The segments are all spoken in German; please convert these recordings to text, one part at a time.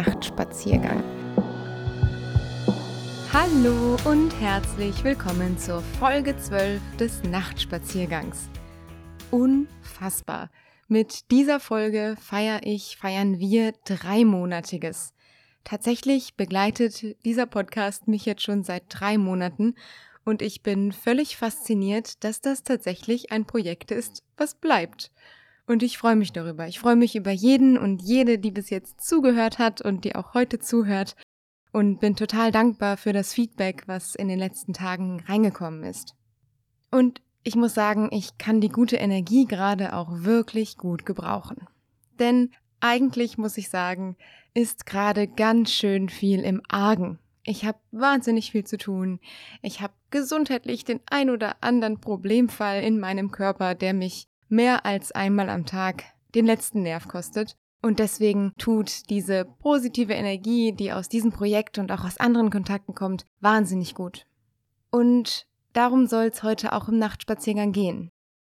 Nachtspaziergang. Hallo und herzlich willkommen zur Folge 12 des Nachtspaziergangs. Unfassbar. Mit dieser Folge feiere ich, feiern wir dreimonatiges. Tatsächlich begleitet dieser Podcast mich jetzt schon seit drei Monaten und ich bin völlig fasziniert, dass das tatsächlich ein Projekt ist, was bleibt. Und ich freue mich darüber. Ich freue mich über jeden und jede, die bis jetzt zugehört hat und die auch heute zuhört. Und bin total dankbar für das Feedback, was in den letzten Tagen reingekommen ist. Und ich muss sagen, ich kann die gute Energie gerade auch wirklich gut gebrauchen. Denn eigentlich muss ich sagen, ist gerade ganz schön viel im Argen. Ich habe wahnsinnig viel zu tun. Ich habe gesundheitlich den ein oder anderen Problemfall in meinem Körper, der mich mehr als einmal am Tag den letzten Nerv kostet. Und deswegen tut diese positive Energie, die aus diesem Projekt und auch aus anderen Kontakten kommt, wahnsinnig gut. Und darum soll es heute auch im Nachtspaziergang gehen.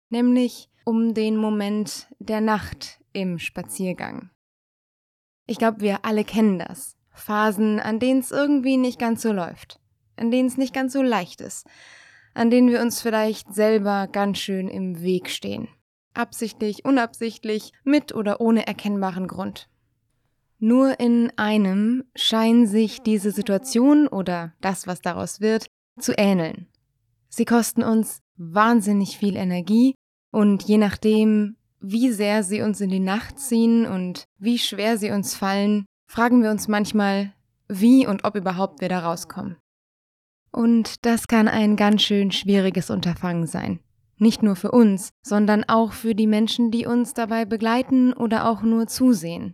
Nämlich um den Moment der Nacht im Spaziergang. Ich glaube, wir alle kennen das. Phasen, an denen es irgendwie nicht ganz so läuft, an denen es nicht ganz so leicht ist, an denen wir uns vielleicht selber ganz schön im Weg stehen. Absichtlich, unabsichtlich, mit oder ohne erkennbaren Grund. Nur in einem scheinen sich diese Situation oder das, was daraus wird, zu ähneln. Sie kosten uns wahnsinnig viel Energie und je nachdem, wie sehr sie uns in die Nacht ziehen und wie schwer sie uns fallen, fragen wir uns manchmal, wie und ob überhaupt wir da rauskommen. Und das kann ein ganz schön schwieriges Unterfangen sein. Nicht nur für uns, sondern auch für die Menschen, die uns dabei begleiten oder auch nur zusehen.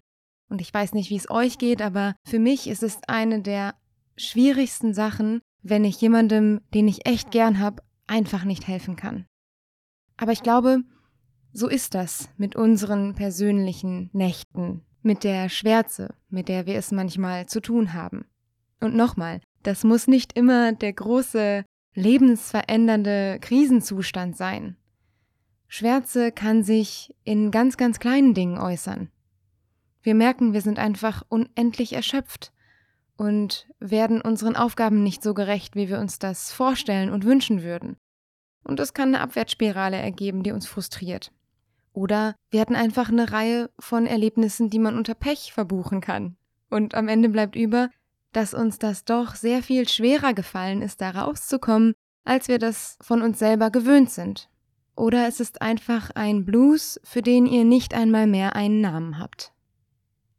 Und ich weiß nicht, wie es euch geht, aber für mich ist es eine der schwierigsten Sachen, wenn ich jemandem, den ich echt gern habe, einfach nicht helfen kann. Aber ich glaube, so ist das mit unseren persönlichen Nächten, mit der Schwärze, mit der wir es manchmal zu tun haben. Und nochmal, das muss nicht immer der große, lebensverändernde Krisenzustand sein. Schwärze kann sich in ganz, ganz kleinen Dingen äußern. Wir merken, wir sind einfach unendlich erschöpft und werden unseren Aufgaben nicht so gerecht, wie wir uns das vorstellen und wünschen würden. Und das kann eine Abwärtsspirale ergeben, die uns frustriert. Oder wir hatten einfach eine Reihe von Erlebnissen, die man unter Pech verbuchen kann. Und am Ende bleibt über, dass uns das doch sehr viel schwerer gefallen ist, da rauszukommen, als wir das von uns selber gewöhnt sind. Oder es ist einfach ein Blues, für den ihr nicht einmal mehr einen Namen habt.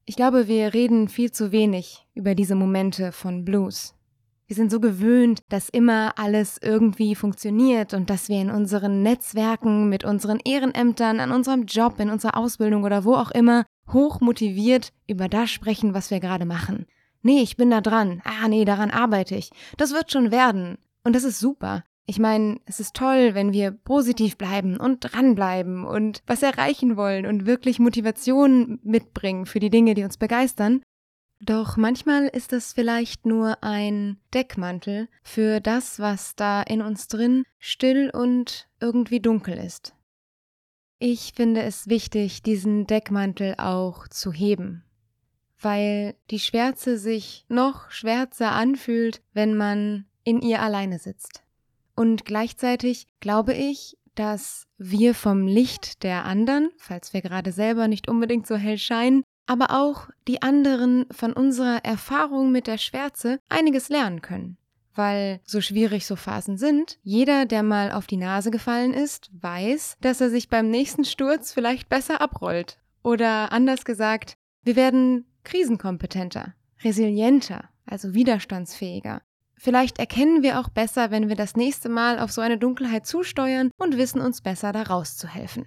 Ich glaube, wir reden viel zu wenig über diese Momente von Blues. Wir sind so gewöhnt, dass immer alles irgendwie funktioniert und dass wir in unseren Netzwerken, mit unseren Ehrenämtern, an unserem Job, in unserer Ausbildung oder wo auch immer hoch motiviert über das sprechen, was wir gerade machen. Nee, ich bin da dran. Ah, nee, daran arbeite ich. Das wird schon werden. Und das ist super. Ich meine, es ist toll, wenn wir positiv bleiben und dranbleiben und was erreichen wollen und wirklich Motivation mitbringen für die Dinge, die uns begeistern. Doch manchmal ist es vielleicht nur ein Deckmantel für das, was da in uns drin still und irgendwie dunkel ist. Ich finde es wichtig, diesen Deckmantel auch zu heben, weil die Schwärze sich noch schwärzer anfühlt, wenn man in ihr alleine sitzt. Und gleichzeitig glaube ich, dass wir vom Licht der anderen, falls wir gerade selber nicht unbedingt so hell scheinen, aber auch die anderen von unserer Erfahrung mit der Schwärze einiges lernen können. Weil so schwierig so Phasen sind, jeder, der mal auf die Nase gefallen ist, weiß, dass er sich beim nächsten Sturz vielleicht besser abrollt. Oder anders gesagt, wir werden krisenkompetenter, resilienter, also widerstandsfähiger. Vielleicht erkennen wir auch besser, wenn wir das nächste Mal auf so eine Dunkelheit zusteuern und wissen uns besser da rauszuhelfen.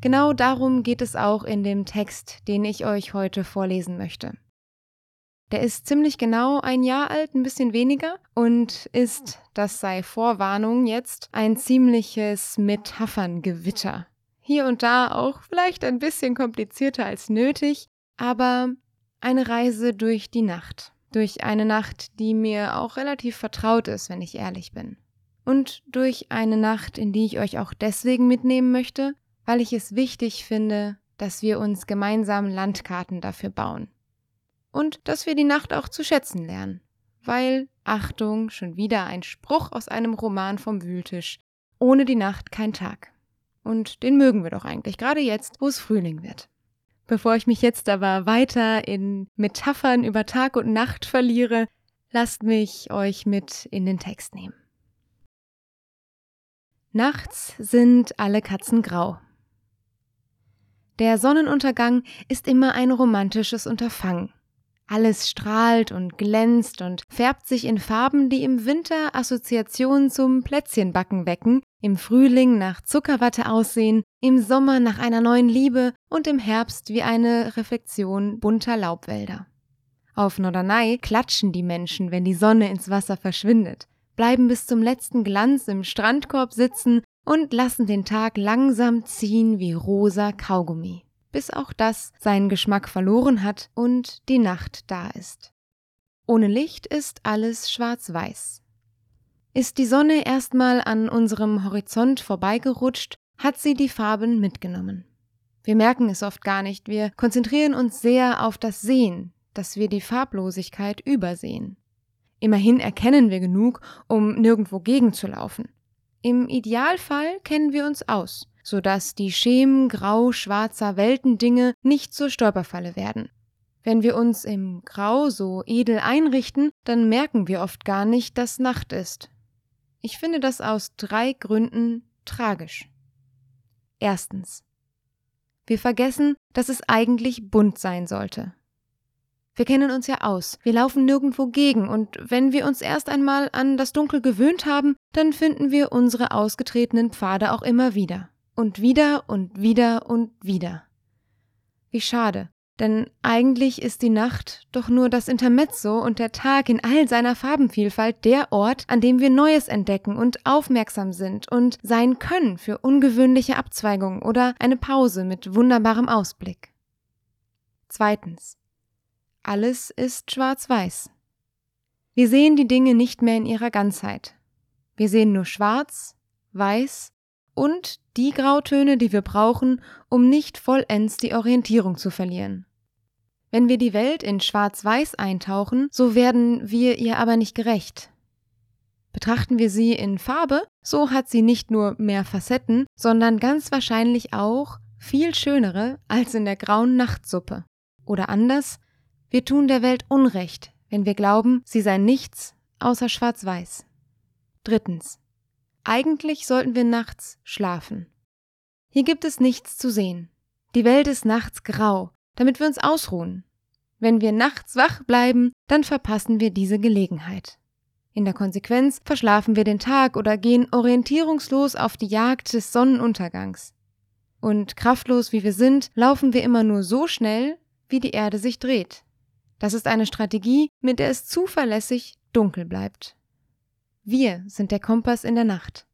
Genau darum geht es auch in dem Text, den ich euch heute vorlesen möchte. Der ist ziemlich genau ein Jahr alt, ein bisschen weniger, und ist, das sei Vorwarnung jetzt, ein ziemliches Metapherngewitter. Hier und da auch vielleicht ein bisschen komplizierter als nötig, aber eine Reise durch die Nacht. Durch eine Nacht, die mir auch relativ vertraut ist, wenn ich ehrlich bin. Und durch eine Nacht, in die ich euch auch deswegen mitnehmen möchte, weil ich es wichtig finde, dass wir uns gemeinsam Landkarten dafür bauen. und dass wir die Nacht auch zu schätzen lernen. Weil, Achtung, schon wieder ein Spruch aus einem Roman vom Wühltisch, ohne die Nacht kein Tag. Und den mögen wir doch eigentlich, gerade jetzt, wo es Frühling wird. Bevor ich mich jetzt aber weiter in Metaphern über Tag und Nacht verliere, lasst mich euch mit in den Text nehmen. Nachts sind alle Katzen grau. Der Sonnenuntergang ist immer ein romantisches Unterfangen. Alles strahlt und glänzt und färbt sich in Farben, die im Winter Assoziationen zum Plätzchenbacken wecken im Frühling nach Zuckerwatte aussehen, im Sommer nach einer neuen Liebe und im Herbst wie eine Reflexion bunter Laubwälder. Auf Norderney klatschen die Menschen, wenn die Sonne ins Wasser verschwindet, bleiben bis zum letzten Glanz im Strandkorb sitzen und lassen den Tag langsam ziehen wie rosa Kaugummi, bis auch das seinen Geschmack verloren hat und die Nacht da ist. Ohne Licht ist alles schwarz-weiß. Ist die Sonne erstmal an unserem Horizont vorbeigerutscht, hat sie die Farben mitgenommen. Wir merken es oft gar nicht, wir konzentrieren uns sehr auf das Sehen, dass wir die Farblosigkeit übersehen. Immerhin erkennen wir genug, um nirgendwo gegenzulaufen. Im Idealfall kennen wir uns aus, sodass die Schemen grau-schwarzer Weltendinge nicht zur Stolperfalle werden. Wenn wir uns im Grau so edel einrichten, dann merken wir oft gar nicht, dass Nacht ist. Ich finde das aus drei Gründen tragisch. Erstens. Wir vergessen, dass es eigentlich bunt sein sollte. Wir kennen uns ja aus, wir laufen nirgendwo gegen, und wenn wir uns erst einmal an das Dunkel gewöhnt haben, dann finden wir unsere ausgetretenen Pfade auch immer wieder. Und wieder und wieder und wieder. Wie schade, denn eigentlich ist die Nacht doch nur das Intermezzo und der Tag in all seiner Farbenvielfalt der Ort, an dem wir Neues entdecken und aufmerksam sind und sein können für ungewöhnliche Abzweigungen oder eine Pause mit wunderbarem Ausblick. Zweitens. Alles ist schwarz-weiß. Wir sehen die Dinge nicht mehr in ihrer Ganzheit. Wir sehen nur schwarz, weiß und die Grautöne, die wir brauchen, um nicht vollends die Orientierung zu verlieren. Wenn wir die Welt in Schwarz-Weiß eintauchen, so werden wir ihr aber nicht gerecht. Betrachten wir sie in Farbe, so hat sie nicht nur mehr Facetten, sondern ganz wahrscheinlich auch viel schönere als in der grauen Nachtsuppe. Oder anders, wir tun der Welt Unrecht, wenn wir glauben, sie sei nichts außer Schwarz-Weiß. Drittens. Eigentlich sollten wir nachts schlafen. Hier gibt es nichts zu sehen. Die Welt ist nachts grau, damit wir uns ausruhen. Wenn wir nachts wach bleiben, dann verpassen wir diese Gelegenheit. In der Konsequenz verschlafen wir den Tag oder gehen orientierungslos auf die Jagd des Sonnenuntergangs. Und kraftlos wie wir sind, laufen wir immer nur so schnell, wie die Erde sich dreht. Das ist eine Strategie, mit der es zuverlässig dunkel bleibt. Wir sind der Kompass in der Nacht.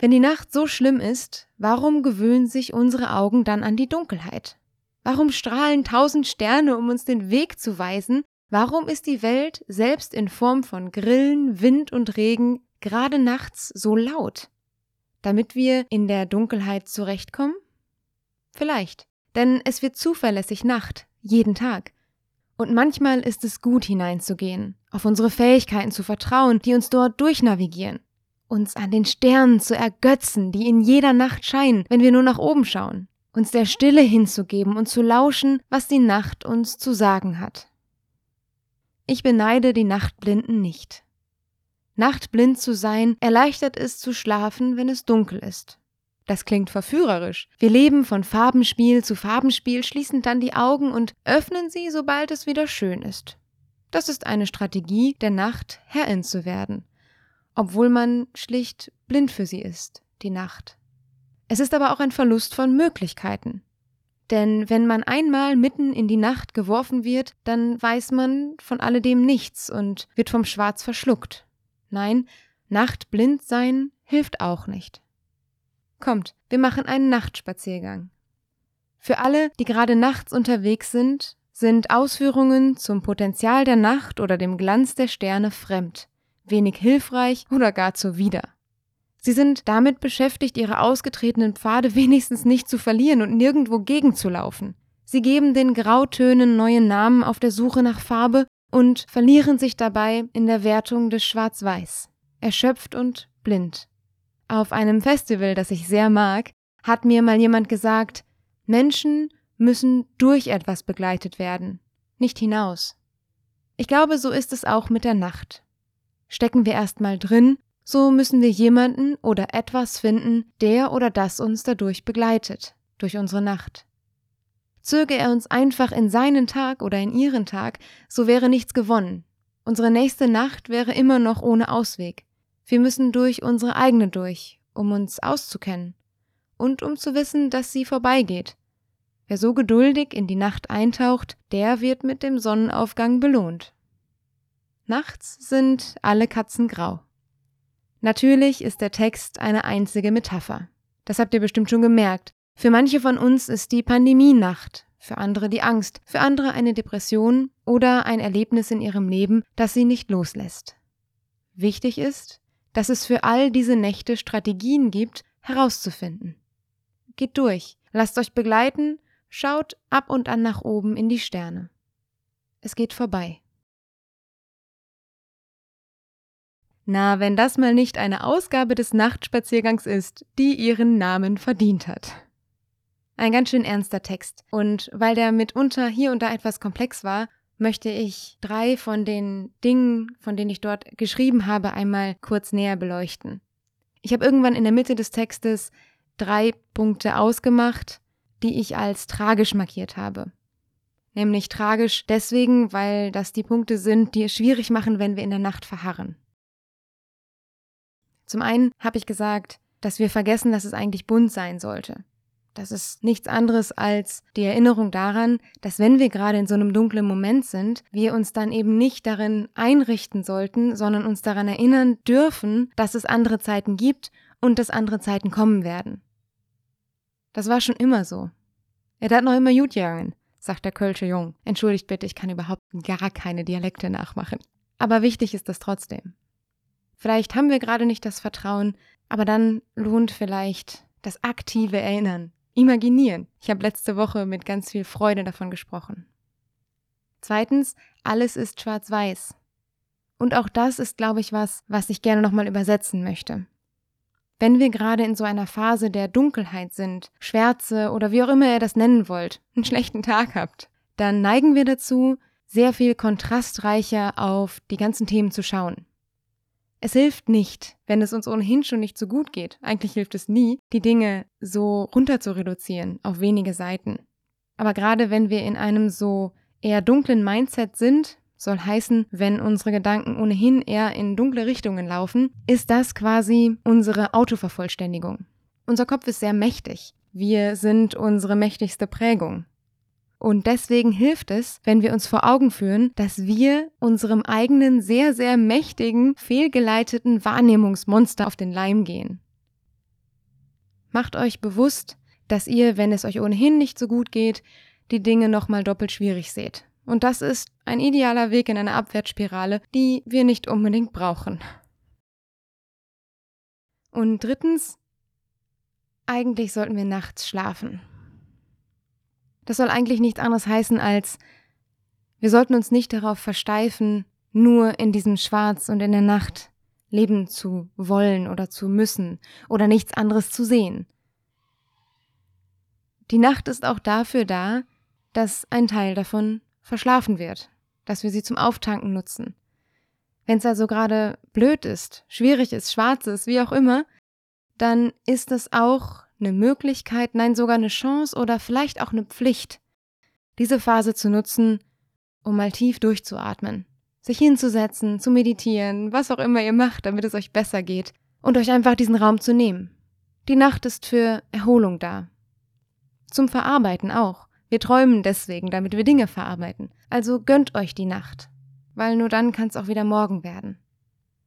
Wenn die Nacht so schlimm ist, warum gewöhnen sich unsere Augen dann an die Dunkelheit? Warum strahlen tausend Sterne, um uns den Weg zu weisen? Warum ist die Welt selbst in Form von Grillen, Wind und Regen gerade nachts so laut? Damit wir in der Dunkelheit zurechtkommen? Vielleicht, denn es wird zuverlässig Nacht, jeden Tag. Und manchmal ist es gut hineinzugehen, auf unsere Fähigkeiten zu vertrauen, die uns dort durchnavigieren, uns an den Sternen zu ergötzen, die in jeder Nacht scheinen, wenn wir nur nach oben schauen uns der Stille hinzugeben und zu lauschen, was die Nacht uns zu sagen hat. Ich beneide die Nachtblinden nicht. Nachtblind zu sein erleichtert es zu schlafen, wenn es dunkel ist. Das klingt verführerisch. Wir leben von Farbenspiel zu Farbenspiel, schließen dann die Augen und öffnen sie, sobald es wieder schön ist. Das ist eine Strategie, der Nacht Herrin zu werden, obwohl man schlicht blind für sie ist, die Nacht. Es ist aber auch ein Verlust von Möglichkeiten. Denn wenn man einmal mitten in die Nacht geworfen wird, dann weiß man von alledem nichts und wird vom Schwarz verschluckt. Nein, nachtblind sein hilft auch nicht. Kommt, wir machen einen Nachtspaziergang. Für alle, die gerade nachts unterwegs sind, sind Ausführungen zum Potenzial der Nacht oder dem Glanz der Sterne fremd, wenig hilfreich oder gar zuwider. Sie sind damit beschäftigt, ihre ausgetretenen Pfade wenigstens nicht zu verlieren und nirgendwo gegenzulaufen. Sie geben den Grautönen neue Namen auf der Suche nach Farbe und verlieren sich dabei in der Wertung des Schwarz-Weiß, erschöpft und blind. Auf einem Festival, das ich sehr mag, hat mir mal jemand gesagt, Menschen müssen durch etwas begleitet werden, nicht hinaus. Ich glaube, so ist es auch mit der Nacht. Stecken wir erstmal drin, so müssen wir jemanden oder etwas finden, der oder das uns dadurch begleitet, durch unsere Nacht. Zöge er uns einfach in seinen Tag oder in ihren Tag, so wäre nichts gewonnen. Unsere nächste Nacht wäre immer noch ohne Ausweg. Wir müssen durch unsere eigene durch, um uns auszukennen und um zu wissen, dass sie vorbeigeht. Wer so geduldig in die Nacht eintaucht, der wird mit dem Sonnenaufgang belohnt. Nachts sind alle Katzen grau. Natürlich ist der Text eine einzige Metapher. Das habt ihr bestimmt schon gemerkt, für manche von uns ist die Pandemie Nacht, für andere die Angst, für andere eine Depression oder ein Erlebnis in ihrem Leben, das sie nicht loslässt. Wichtig ist, dass es für all diese Nächte Strategien gibt, herauszufinden. Geht durch, lasst euch begleiten, schaut ab und an nach oben in die Sterne. Es geht vorbei. Na, wenn das mal nicht eine Ausgabe des Nachtspaziergangs ist, die ihren Namen verdient hat. Ein ganz schön ernster Text. Und weil der mitunter hier und da etwas komplex war, möchte ich drei von den Dingen, von denen ich dort geschrieben habe, einmal kurz näher beleuchten. Ich habe irgendwann in der Mitte des Textes drei Punkte ausgemacht, die ich als tragisch markiert habe. Nämlich tragisch deswegen, weil das die Punkte sind, die es schwierig machen, wenn wir in der Nacht verharren. Zum einen habe ich gesagt, dass wir vergessen, dass es eigentlich bunt sein sollte. Das ist nichts anderes als die Erinnerung daran, dass wenn wir gerade in so einem dunklen Moment sind, wir uns dann eben nicht darin einrichten sollten, sondern uns daran erinnern dürfen, dass es andere Zeiten gibt und dass andere Zeiten kommen werden. Das war schon immer so. Er hat noch immer gut gegangen, sagt der Kölsche Jung. Entschuldigt bitte, ich kann überhaupt gar keine Dialekte nachmachen. Aber wichtig ist das trotzdem. Vielleicht haben wir gerade nicht das Vertrauen, aber dann lohnt vielleicht das aktive Erinnern, Imaginieren. Ich habe letzte Woche mit ganz viel Freude davon gesprochen. Zweitens, alles ist schwarz-weiß. Und auch das ist, glaube ich, was, was ich gerne nochmal übersetzen möchte. Wenn wir gerade in so einer Phase der Dunkelheit sind, Schwärze oder wie auch immer ihr das nennen wollt, einen schlechten Tag habt, dann neigen wir dazu, sehr viel kontrastreicher auf die ganzen Themen zu schauen. Es hilft nicht, wenn es uns ohnehin schon nicht so gut geht, eigentlich hilft es nie, die Dinge so runter zu reduzieren auf wenige Seiten. Aber gerade wenn wir in einem so eher dunklen Mindset sind, soll heißen, wenn unsere Gedanken ohnehin eher in dunkle Richtungen laufen, ist das quasi unsere Autovervollständigung. Unser Kopf ist sehr mächtig. Wir sind unsere mächtigste Prägung. Und deswegen hilft es, wenn wir uns vor Augen führen, dass wir unserem eigenen sehr, sehr mächtigen, fehlgeleiteten Wahrnehmungsmonster auf den Leim gehen. Macht euch bewusst, dass ihr, wenn es euch ohnehin nicht so gut geht, die Dinge nochmal doppelt schwierig seht. Und das ist ein idealer Weg in eine Abwärtsspirale, die wir nicht unbedingt brauchen. Und drittens, eigentlich sollten wir nachts schlafen. Das soll eigentlich nichts anderes heißen als, wir sollten uns nicht darauf versteifen, nur in diesem Schwarz und in der Nacht leben zu wollen oder zu müssen oder nichts anderes zu sehen. Die Nacht ist auch dafür da, dass ein Teil davon verschlafen wird, dass wir sie zum Auftanken nutzen. Wenn es also gerade blöd ist, schwierig ist, schwarz ist, wie auch immer, dann ist es auch eine Möglichkeit, nein sogar eine Chance oder vielleicht auch eine Pflicht, diese Phase zu nutzen, um mal tief durchzuatmen, sich hinzusetzen, zu meditieren, was auch immer ihr macht, damit es euch besser geht und euch einfach diesen Raum zu nehmen. Die Nacht ist für Erholung da. Zum Verarbeiten auch. Wir träumen deswegen, damit wir Dinge verarbeiten. Also gönnt euch die Nacht, weil nur dann kann es auch wieder morgen werden.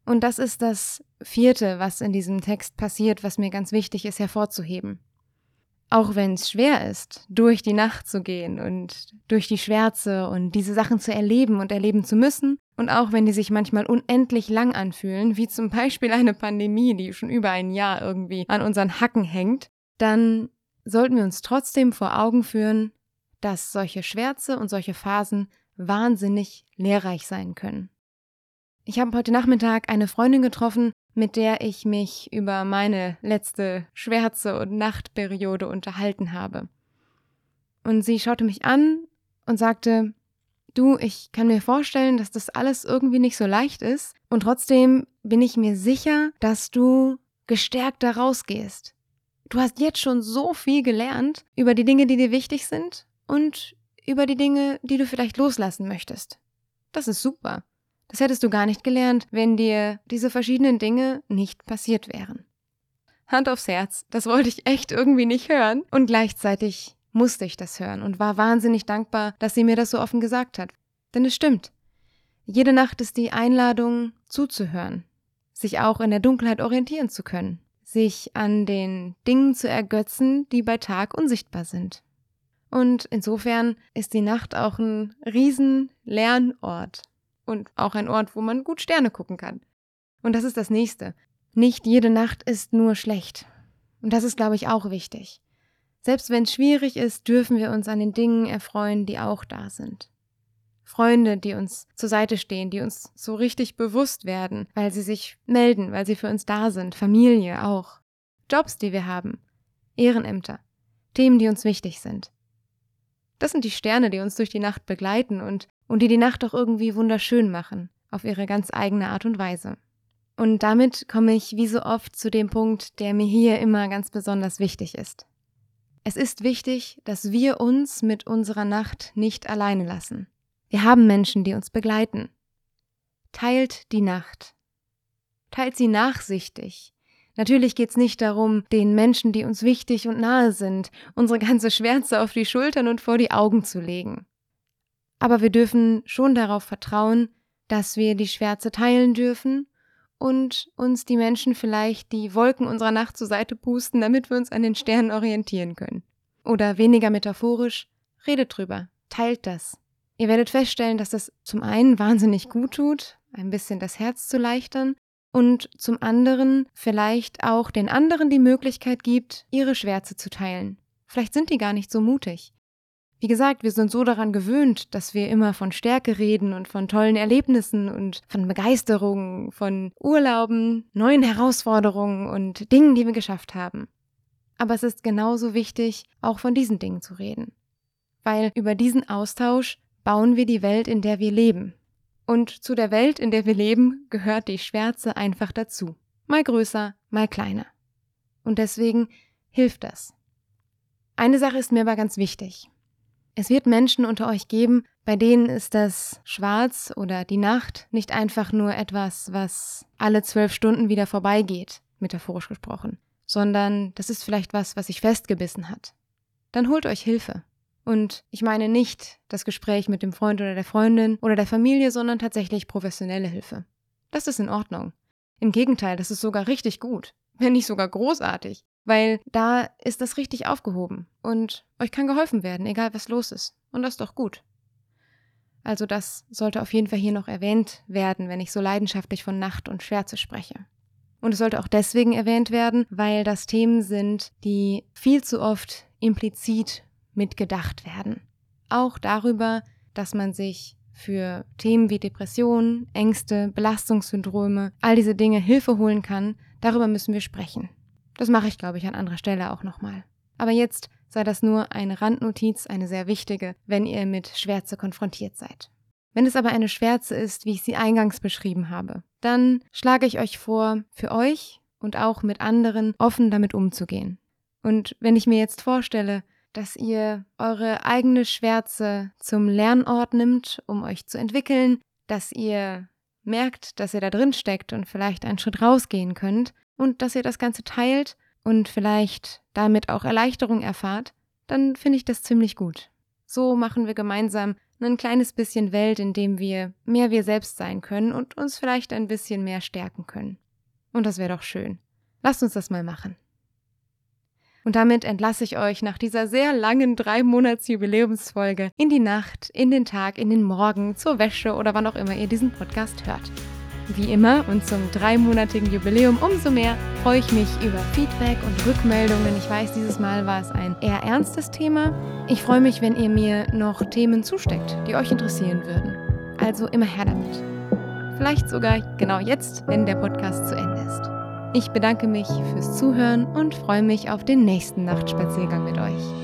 Und das ist das vierte, was in diesem Text passiert, was mir ganz wichtig ist hervorzuheben. Auch wenn es schwer ist, durch die Nacht zu gehen und durch die Schwärze und diese Sachen zu erleben und erleben zu müssen, und auch wenn die sich manchmal unendlich lang anfühlen, wie zum Beispiel eine Pandemie, die schon über ein Jahr irgendwie an unseren Hacken hängt, dann sollten wir uns trotzdem vor Augen führen, dass solche Schwärze und solche Phasen wahnsinnig lehrreich sein können. Ich habe heute Nachmittag eine Freundin getroffen, mit der ich mich über meine letzte Schwärze- und Nachtperiode unterhalten habe. Und sie schaute mich an und sagte, du, ich kann mir vorstellen, dass das alles irgendwie nicht so leicht ist und trotzdem bin ich mir sicher, dass du gestärkt da rausgehst. Du hast jetzt schon so viel gelernt über die Dinge, die dir wichtig sind und über die Dinge, die du vielleicht loslassen möchtest. Das ist super. Das hättest du gar nicht gelernt, wenn dir diese verschiedenen Dinge nicht passiert wären. Hand aufs Herz, das wollte ich echt irgendwie nicht hören und gleichzeitig musste ich das hören und war wahnsinnig dankbar, dass sie mir das so offen gesagt hat. Denn es stimmt. Jede Nacht ist die Einladung, zuzuhören, sich auch in der Dunkelheit orientieren zu können, sich an den Dingen zu ergötzen, die bei Tag unsichtbar sind. Und insofern ist die Nacht auch ein riesen Lernort und auch ein Ort, wo man gut Sterne gucken kann. Und das ist das nächste. Nicht jede Nacht ist nur schlecht. Und das ist, glaube ich, auch wichtig. Selbst wenn es schwierig ist, dürfen wir uns an den Dingen erfreuen, die auch da sind. Freunde, die uns zur Seite stehen, die uns so richtig bewusst werden, weil sie sich melden, weil sie für uns da sind, Familie auch. Jobs, die wir haben, Ehrenämter, Themen, die uns wichtig sind. Das sind die Sterne, die uns durch die Nacht begleiten und, und die die Nacht auch irgendwie wunderschön machen, auf ihre ganz eigene Art und Weise. Und damit komme ich wie so oft zu dem Punkt, der mir hier immer ganz besonders wichtig ist. Es ist wichtig, dass wir uns mit unserer Nacht nicht alleine lassen. Wir haben Menschen, die uns begleiten. Teilt die Nacht. Teilt sie nachsichtig. Natürlich geht es nicht darum, den Menschen, die uns wichtig und nahe sind, unsere ganze Schwärze auf die Schultern und vor die Augen zu legen. Aber wir dürfen schon darauf vertrauen, dass wir die Schwärze teilen dürfen und uns die Menschen vielleicht die Wolken unserer Nacht zur Seite pusten, damit wir uns an den Sternen orientieren können. Oder weniger metaphorisch, redet drüber, teilt das. Ihr werdet feststellen, dass das zum einen wahnsinnig gut tut, ein bisschen das Herz zu leichtern, und zum anderen vielleicht auch den anderen die Möglichkeit gibt, ihre Schwärze zu teilen. Vielleicht sind die gar nicht so mutig. Wie gesagt, wir sind so daran gewöhnt, dass wir immer von Stärke reden und von tollen Erlebnissen und von Begeisterung, von Urlauben, neuen Herausforderungen und Dingen, die wir geschafft haben. Aber es ist genauso wichtig, auch von diesen Dingen zu reden. Weil über diesen Austausch bauen wir die Welt, in der wir leben. Und zu der Welt, in der wir leben, gehört die Schwärze einfach dazu. Mal größer, mal kleiner. Und deswegen hilft das. Eine Sache ist mir aber ganz wichtig. Es wird Menschen unter euch geben, bei denen ist das Schwarz oder die Nacht nicht einfach nur etwas, was alle zwölf Stunden wieder vorbeigeht, metaphorisch gesprochen, sondern das ist vielleicht was, was sich festgebissen hat. Dann holt euch Hilfe. Und ich meine nicht das Gespräch mit dem Freund oder der Freundin oder der Familie, sondern tatsächlich professionelle Hilfe. Das ist in Ordnung. Im Gegenteil, das ist sogar richtig gut, wenn nicht sogar großartig weil da ist das richtig aufgehoben und euch kann geholfen werden, egal was los ist. Und das ist doch gut. Also das sollte auf jeden Fall hier noch erwähnt werden, wenn ich so leidenschaftlich von Nacht und Schwärze spreche. Und es sollte auch deswegen erwähnt werden, weil das Themen sind, die viel zu oft implizit mitgedacht werden. Auch darüber, dass man sich für Themen wie Depressionen, Ängste, Belastungssyndrome, all diese Dinge Hilfe holen kann, darüber müssen wir sprechen. Das mache ich, glaube ich, an anderer Stelle auch nochmal. Aber jetzt sei das nur eine Randnotiz, eine sehr wichtige, wenn ihr mit Schwärze konfrontiert seid. Wenn es aber eine Schwärze ist, wie ich sie eingangs beschrieben habe, dann schlage ich euch vor, für euch und auch mit anderen offen damit umzugehen. Und wenn ich mir jetzt vorstelle, dass ihr eure eigene Schwärze zum Lernort nimmt, um euch zu entwickeln, dass ihr merkt, dass ihr da drin steckt und vielleicht einen Schritt rausgehen könnt, und dass ihr das Ganze teilt und vielleicht damit auch Erleichterung erfahrt, dann finde ich das ziemlich gut. So machen wir gemeinsam ein kleines bisschen Welt, in dem wir mehr wir selbst sein können und uns vielleicht ein bisschen mehr stärken können. Und das wäre doch schön. Lasst uns das mal machen. Und damit entlasse ich euch nach dieser sehr langen drei Monats Jubiläumsfolge in die Nacht, in den Tag, in den Morgen, zur Wäsche oder wann auch immer ihr diesen Podcast hört. Wie immer und zum dreimonatigen Jubiläum umso mehr freue ich mich über Feedback und Rückmeldungen. Ich weiß, dieses Mal war es ein eher ernstes Thema. Ich freue mich, wenn ihr mir noch Themen zusteckt, die euch interessieren würden. Also immer her damit. Vielleicht sogar genau jetzt, wenn der Podcast zu Ende ist. Ich bedanke mich fürs Zuhören und freue mich auf den nächsten Nachtspaziergang mit euch.